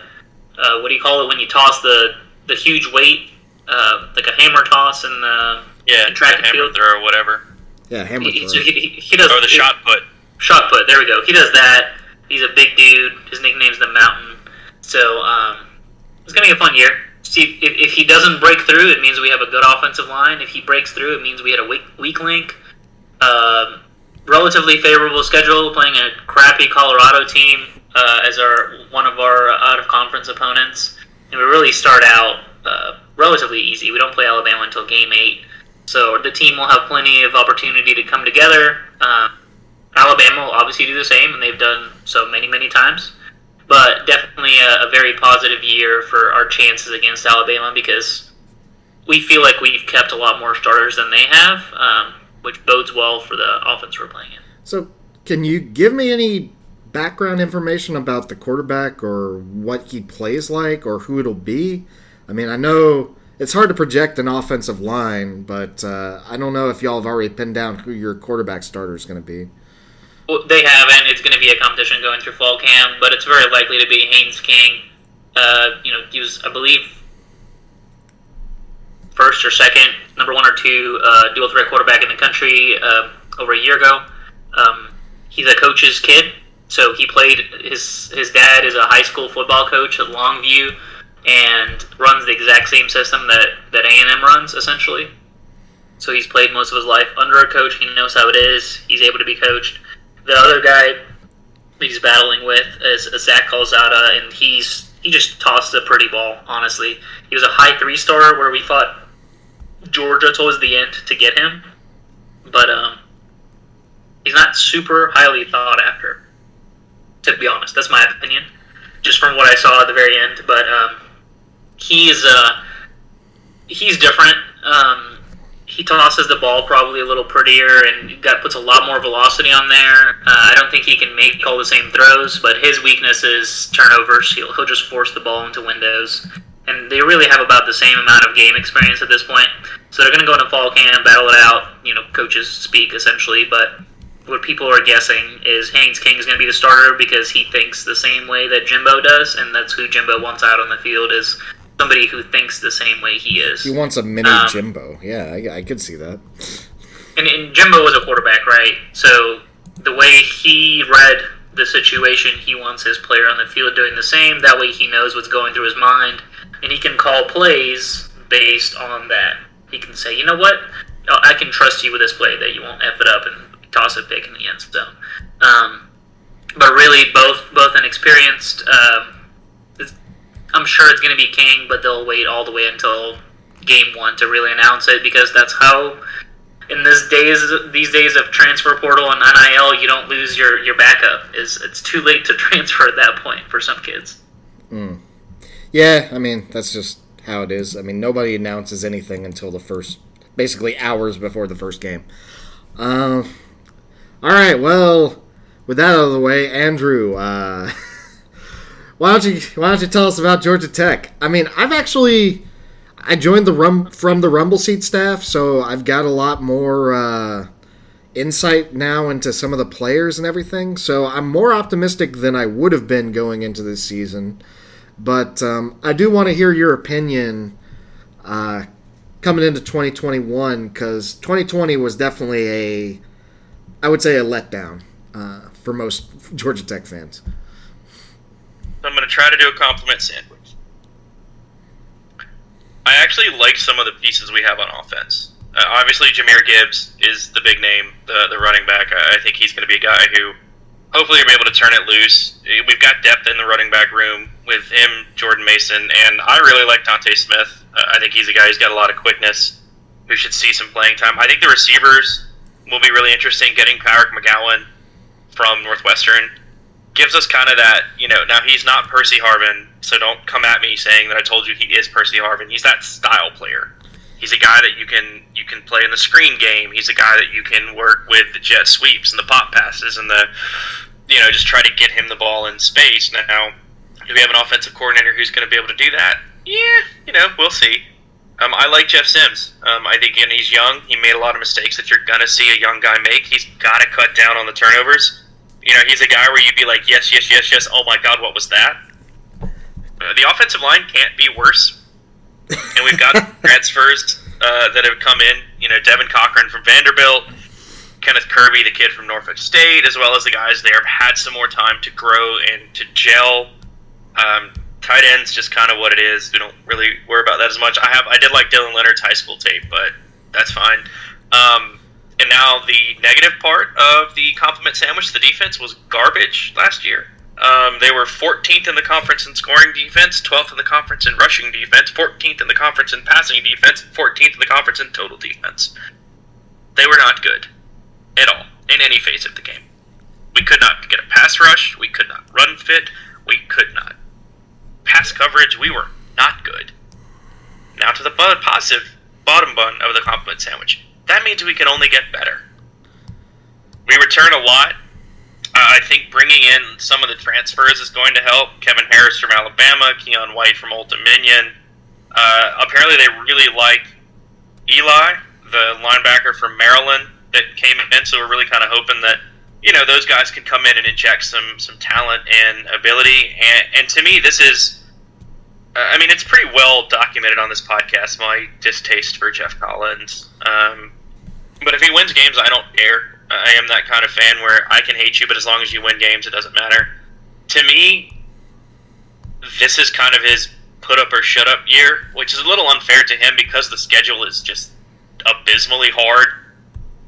uh, what do you call it when you toss the the huge weight, uh, like a hammer toss in the yeah track and field throw or whatever. Yeah, hammer he, throw. He, he, he does or the shot put. Shot put. There we go. He does that. He's a big dude. His nickname's the Mountain. So um, it's gonna be a fun year. See, if, if he doesn't break through, it means we have a good offensive line. If he breaks through, it means we had a weak weak link. Um, relatively favorable schedule, playing a crappy Colorado team uh, as our one of our out of conference opponents, and we really start out uh, relatively easy. We don't play Alabama until game eight, so the team will have plenty of opportunity to come together. Uh, Alabama will obviously do the same, and they've done so many many times. But definitely a, a very positive year for our chances against Alabama because we feel like we've kept a lot more starters than they have. Um, which bodes well for the offense we're playing in. So, can you give me any background information about the quarterback or what he plays like or who it'll be? I mean, I know it's hard to project an offensive line, but uh, I don't know if y'all have already pinned down who your quarterback starter is going to be. They haven't. It's going to be a competition going through fall camp, but it's very likely to be Haynes King. Uh, you know, he was, I believe, first or second, number one or two uh, dual threat quarterback in the country uh, over a year ago. Um, he's a coach's kid, so he played. His his dad is a high school football coach at Longview, and runs the exact same system that that A and M runs essentially. So he's played most of his life under a coach. He knows how it is. He's able to be coached. The other guy he's battling with is Zach Calzada, and he's he just tossed a pretty ball. Honestly, he was a high three star where we thought Georgia towards the end to get him, but um, he's not super highly thought after. To be honest, that's my opinion, just from what I saw at the very end. But um, he's uh, he's different. Um, he tosses the ball probably a little prettier and got puts a lot more velocity on there. Uh, I don't think he can make all the same throws, but his weakness is turnovers. He'll, he'll just force the ball into windows and they really have about the same amount of game experience at this point. So they're going to go into fall camp, battle it out. You know, coaches speak essentially, but what people are guessing is Haynes King is going to be the starter because he thinks the same way that Jimbo does, and that's who Jimbo wants out on the field is somebody who thinks the same way he is. He wants a mini um, Jimbo. Yeah, I, I could see that. And, and Jimbo was a quarterback, right? So the way he read the situation, he wants his player on the field doing the same. That way, he knows what's going through his mind and he can call plays based on that. He can say, you know what, I can trust you with this play that you won't f it up and toss a pick in the end zone. Um, but really, both both inexperienced. Um, I'm sure it's going to be King, but they'll wait all the way until game one to really announce it because that's how in this days these days of transfer portal and NIL, you don't lose your your backup. Is it's too late to transfer at that point for some kids. Mm. Yeah, I mean that's just how it is. I mean nobody announces anything until the first, basically hours before the first game. Uh, all right, well, with that out of the way, Andrew. Uh, why don't you why don't you tell us about Georgia Tech? I mean, I've actually I joined the rum from the Rumble Seat staff, so I've got a lot more uh, insight now into some of the players and everything. So I'm more optimistic than I would have been going into this season. But um, I do want to hear your opinion uh, coming into 2021 because 2020 was definitely a, I would say, a letdown uh, for most Georgia Tech fans. I'm going to try to do a compliment sandwich. I actually like some of the pieces we have on offense. Uh, obviously, Jahmyr Gibbs is the big name, the the running back. I, I think he's going to be a guy who hopefully be able to turn it loose. We've got depth in the running back room with him, Jordan Mason, and I really like Dontae Smith. Uh, I think he's a guy who's got a lot of quickness, who should see some playing time. I think the receivers will be really interesting. Getting Patrick McGowan from Northwestern gives us kind of that, you know, now he's not Percy Harvin, so don't come at me saying that I told you he is Percy Harvin. He's that style player. He's a guy that you can you can play in the screen game. He's a guy that you can work with the jet sweeps and the pop passes and the you know just try to get him the ball in space. Now, do we have an offensive coordinator who's going to be able to do that? Yeah, you know, we'll see. Um, I like Jeff Sims. Um, I think again he's young. He made a lot of mistakes that you're going to see a young guy make. He's got to cut down on the turnovers. You know, he's a guy where you'd be like, yes, yes, yes, yes. Oh my God, what was that? Uh, the offensive line can't be worse, and we've got transfers uh, that have come in. You know, Devin Cochran from Vanderbilt, Kenneth Kirby, the kid from Norfolk State, as well as the guys there have had some more time to grow and to gel. Um, tight ends just kind of what it is. We don't really worry about that as much. I have I did like Dylan Leonard's high school tape, but that's fine. Um, and now the negative part of the compliment sandwich, the defense was garbage last year. Um, they were 14th in the conference in scoring defense, 12th in the conference in rushing defense, 14th in the conference in passing defense, 14th in the conference in total defense. They were not good at all in any phase of the game. We could not get a pass rush. We could not run fit. We could not pass coverage. We were not good. Now to the positive bottom bun of the compliment sandwich that means we can only get better. We return a lot. Uh, I think bringing in some of the transfers is going to help. Kevin Harris from Alabama, Keion White from Old Dominion. Uh, apparently, they really like Eli, the linebacker from Maryland that came in. So we're really kind of hoping that you know those guys can come in and inject some some talent and ability. And, and to me, this is I mean, it's pretty well documented on this podcast my distaste for Geoff Collins. Um, but if he wins games, I don't care. I am that kind of fan where I can hate you, but as long as you win games, it doesn't matter. To me, this is kind of his put up or shut up year, which is a little unfair to him because the schedule is just abysmally hard.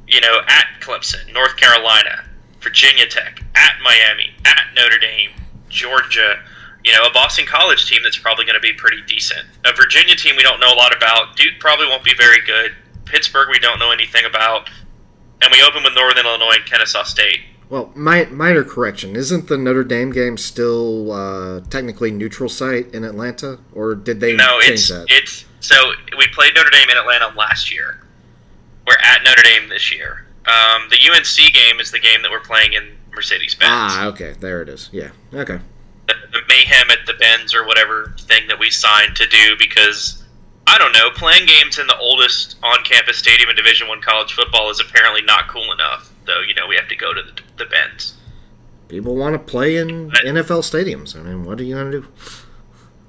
You know, at Clemson, North Carolina, Virginia Tech, at Miami, at Notre Dame, Georgia, you know, a Boston College team that's probably going to be pretty decent. A Virginia team we don't know a lot about. Duke probably won't be very good. Pittsburgh we don't know anything about, and we open with Northern Illinois and Kennesaw State. Well, my, minor correction: isn't the Notre Dame game still uh, technically neutral site in Atlanta, or did they no, change it's, that? it's so we played Notre Dame in Atlanta last year. We're at Notre Dame this year. Um, the UNC game is the game that we're playing in Mercedes Benz. Ah, okay, there it is. Yeah, okay. The, the mayhem at the bends or whatever thing that we signed to do because I don't know. Playing games in the oldest on-campus stadium in Division One college football is apparently not cool enough. Though you know we have to go to the, the Benz. People want to play in but, NFL stadiums. I mean, what are you going to do?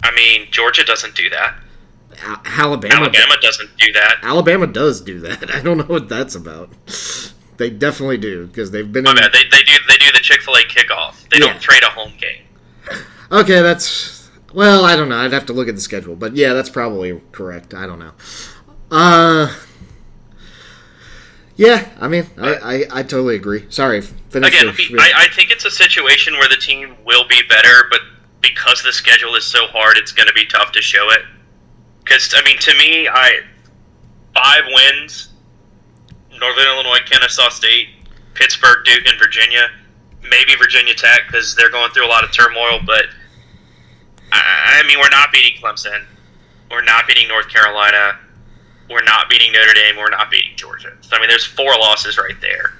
I mean, Georgia doesn't do that. Alabama, Alabama doesn't do that. Alabama does do that. I don't know what that's about. They definitely do because they've been. In... bad. They, they do they do the Chick Fil A kickoff. They yeah. don't trade a home game. Okay, that's well, I don't know. I'd have to look at the schedule, but yeah, that's probably correct. I don't know. Uh, yeah, I mean, I, I, I totally agree. Sorry, finish again. Your, I, I think it's a situation where the team will be better, but because the schedule is so hard, it's going to be tough to show it. Because I mean, to me, I five wins Northern Illinois, Kennesaw State, Pittsburgh, Duke, and Virginia. Maybe Virginia Tech because they're going through a lot of turmoil. But I, I mean, we're not beating Clemson. We're not beating North Carolina. We're not beating Notre Dame. We're not beating Georgia. So I mean, there's four losses right there.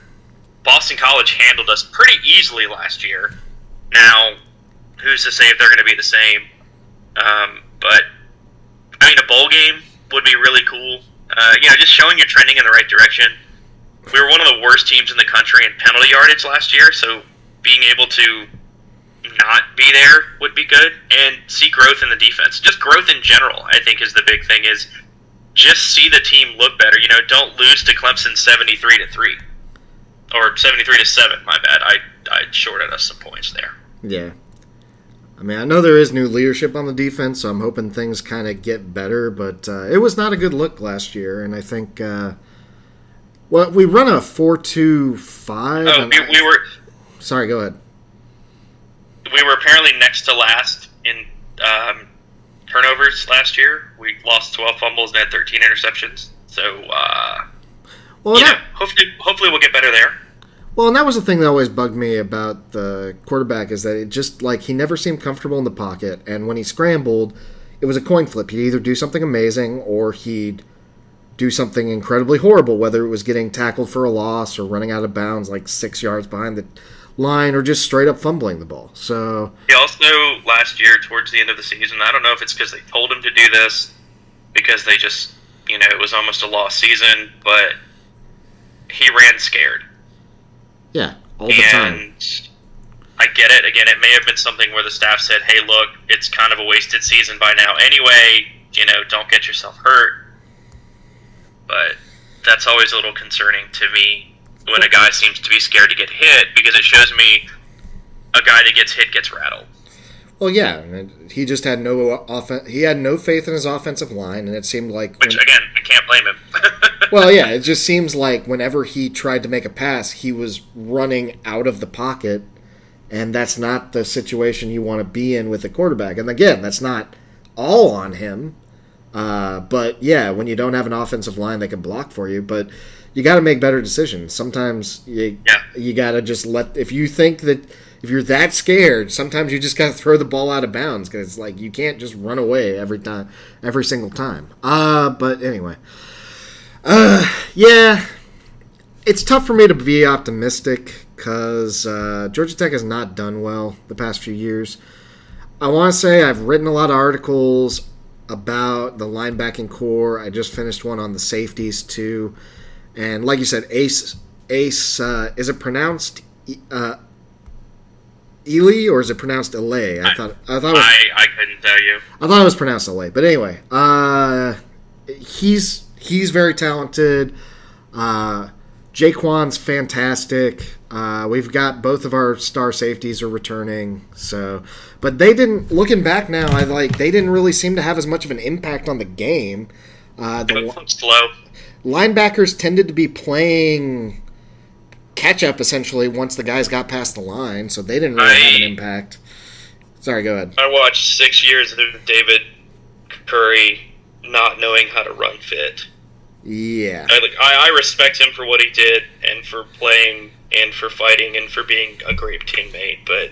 Boston College handled us pretty easily last year. Now, who's to say if they're going to be the same? Um, but I mean, a bowl game would be really cool. Uh, you know, just showing you're trending in the right direction. We were one of the worst teams in the country in penalty yardage last year, so being able to not be there would be good and see growth in the defense. Just growth in general, I think, is the big thing. Is just see the team look better. You know, don't lose to Clemson seventy three to three or seventy three to seven. My bad. I I shorted us some points there. Yeah. I mean, I know there is new leadership on the defense, so I'm hoping things kind of get better. But uh, it was not a good look last year, and I think, uh, well, we run a four-two-five. Oh, we, we were. Sorry, go ahead. We were apparently next to last in um, turnovers last year. We lost 12 fumbles and had 13 interceptions. So, uh, well, that, know, hopefully, hopefully we'll get better there. Well, and that was the thing that always bugged me about the quarterback is that it just like he never seemed comfortable in the pocket, and when he scrambled, it was a coin flip. He'd either do something amazing or he'd do something incredibly horrible, whether it was getting tackled for a loss or running out of bounds like six yards behind the line or just straight up fumbling the ball. So he also last year towards the end of the season, I don't know if it's because they told him to do this because they just you know it was almost a lost season, but he ran scared yeah, all the and time. I get it. Again, it may have been something where the staff said, "Hey, look, it's kind of a wasted season by now anyway. You know, don't get yourself hurt." But that's always a little concerning to me when a guy seems to be scared to get hit because it shows me a guy that gets hit gets rattled. Well, yeah, he just had no offen- He had no faith in his offensive line, and it seemed like. Which when, again, I can't blame him. well, yeah, it just seems like whenever he tried to make a pass, he was running out of the pocket, and that's not the situation you want to be in with a quarterback. And again, that's not all on him. Uh, but yeah, when you don't have an offensive line that can block for you, but you got to make better decisions. Sometimes you yeah. you got to just let if you think that if you're that scared, sometimes you just got to throw the ball out of bounds because it's like you can't just run away every time, every single time. Uh, but anyway, uh, yeah, it's tough for me to be optimistic because uh, Georgia Tech has not done well the past few years. I want to say I've written a lot of articles about the linebacking core. I just finished one on the safeties too, and like you said, Ace Ace uh, is it pronounced uh, Ely or is it pronounced Elay? I, I thought I thought was, I, I couldn't tell you. I thought it was pronounced Elay, but anyway, uh, he's he's very talented. Uh, Jaquan's fantastic. Uh, we've got both of our star safeties are returning. So, but they didn't. Looking back now, I like they didn't really seem to have as much of an impact on the game. Uh, the slow linebackers tended to be playing catch up essentially once the guys got past the line, so they didn't really I, have an impact. Sorry, go ahead. I watched six years of David Curry not knowing how to run fit. Yeah, I, like, I, I respect him for what he did and for playing and for fighting and for being a great teammate, but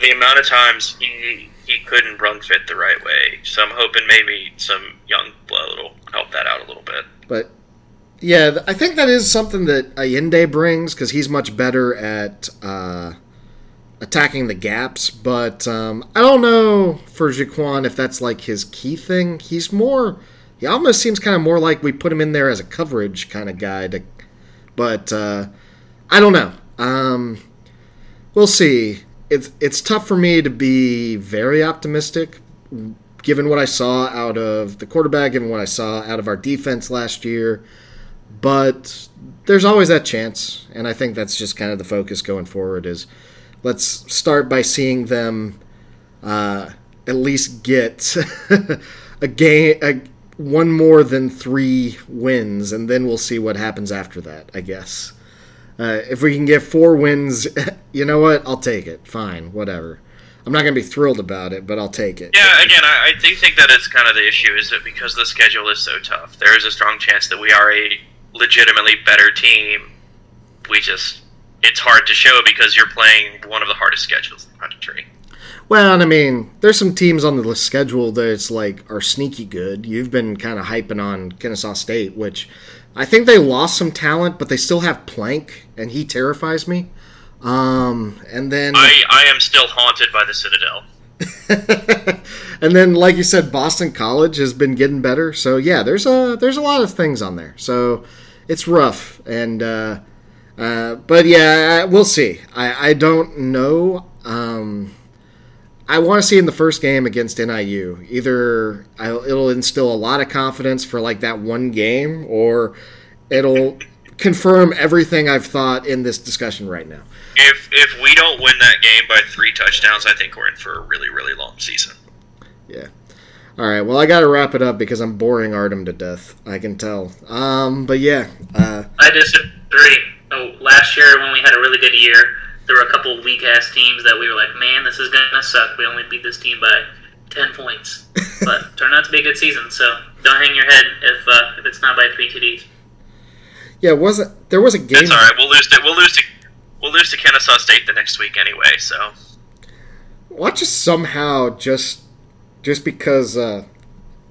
the amount of times he he couldn't run fit the right way. So I'm hoping maybe some young blood will help that out a little bit. But yeah, I think that is something that Ayinde brings because he's much better at uh, attacking the gaps. But um, I don't know for Jaquan if that's like his key thing. He's more. He almost seems kind of more like we put him in there as a coverage kind of guy. To, but uh, I don't know. Um, we'll see. It's it's tough for me to be very optimistic, given what I saw out of the quarterback, given what I saw out of our defense last year. But there's always that chance, and I think that's just kind of the focus going forward. Is let's start by seeing them uh, at least get a game, a, one more than three wins, and then we'll see what happens after that. I guess uh, if we can get four wins, you know what? I'll take it. Fine, whatever. I'm not going to be thrilled about it, but I'll take it. Yeah, again, I, I do think that it's kind of the issue is that because the schedule is so tough, there is a strong chance that we are a legitimately better team. We just it's hard to show because you're playing one of the hardest schedules in the country. Well, and I mean, there's some teams on the schedule that's like are sneaky good. You've been kind of hyping on Kennesaw State, which I think they lost some talent, but they still have Plank, and he terrifies me. Um, and then I, I am still haunted by the Citadel. and then, like you said, Boston College has been getting better. So yeah, there's a there's a lot of things on there. So it's rough, and uh, uh, but yeah, we'll see. I I don't know. Um, I want to see in the first game against NIU either it'll instill a lot of confidence for like that one game, or it'll confirm everything I've thought in this discussion right now. If if we don't win that game by three touchdowns, I think we're in for a really really long season. Yeah. All right. Well, I got to wrap it up because I'm boring Artem to death. I can tell. Um, but yeah. Uh, I disagree. Oh, last year when we had a really good year there were a couple weak ass teams that we were like, man, this is gonna suck. We only beat this team by ten points, but turned out to be a good season. So don't hang your head if uh, if it's not by three TDs. Yeah, wasn't There was a game. That's all right. We'll lose to we'll lose to we'll lose to Kennesaw State the next week anyway. So watch us somehow just just because. Uh,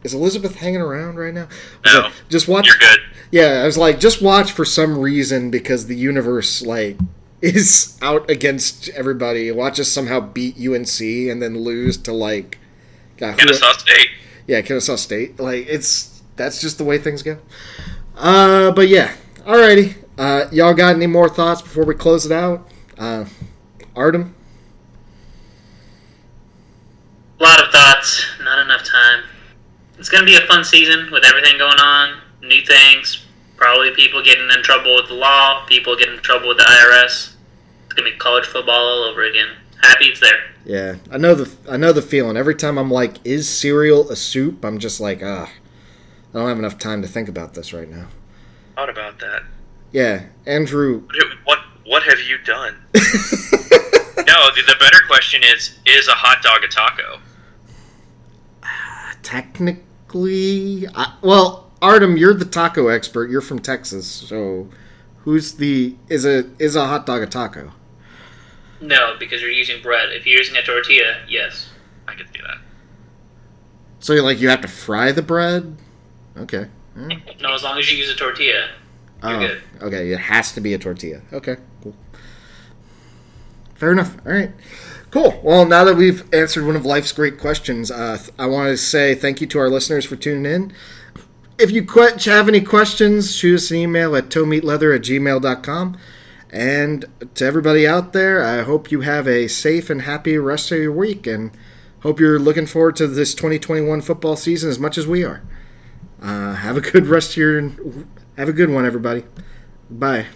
is Elizabeth hanging around right now? No, just watch. You're good. Yeah, I was like, just watch for some reason because the universe like is out against everybody. Watch us somehow beat UNC and then lose to like God, Kennesaw State. Yeah, Kennesaw State. Like it's that's just the way things go. Uh, but yeah, alrighty. Uh, y'all got any more thoughts before we close it out? Uh, Artem. A lot of thoughts, not enough time. It's gonna be a fun season with everything going on, new things, probably people getting in trouble with the law, people getting in trouble with the IRS. It's gonna be college football all over again. Happy it's there. Yeah, I know the I know the feeling. Every time I'm like, is cereal a soup? I'm just like, ah, I don't have enough time to think about this right now. Thought about that. Yeah, Andrew. What what have you done? no, the, the better question is: Is a hot dog a taco? Uh, technically, I, well, Artem, you're the taco expert. You're from Texas, so who's the is a is a hot dog a taco? No, because you're using bread. If you're using a tortilla, yes. I can do that. So like you have to fry the bread? Okay. Mm. No, as long as you use a tortilla, you're oh, good. Okay, it has to be a tortilla. Okay, cool. Fair enough. All right. Cool. Well, now that we've answered one of life's great questions, uh, I want to say thank you to our listeners for tuning in. If you have any questions, shoot us an email at toemeatleather at gmail.com. And to everybody out there, I hope you have a safe and happy rest of your week and hope you're looking forward to this 2021 football season as much as we are. Uh, have a good rest of your have a good one, everybody. Bye.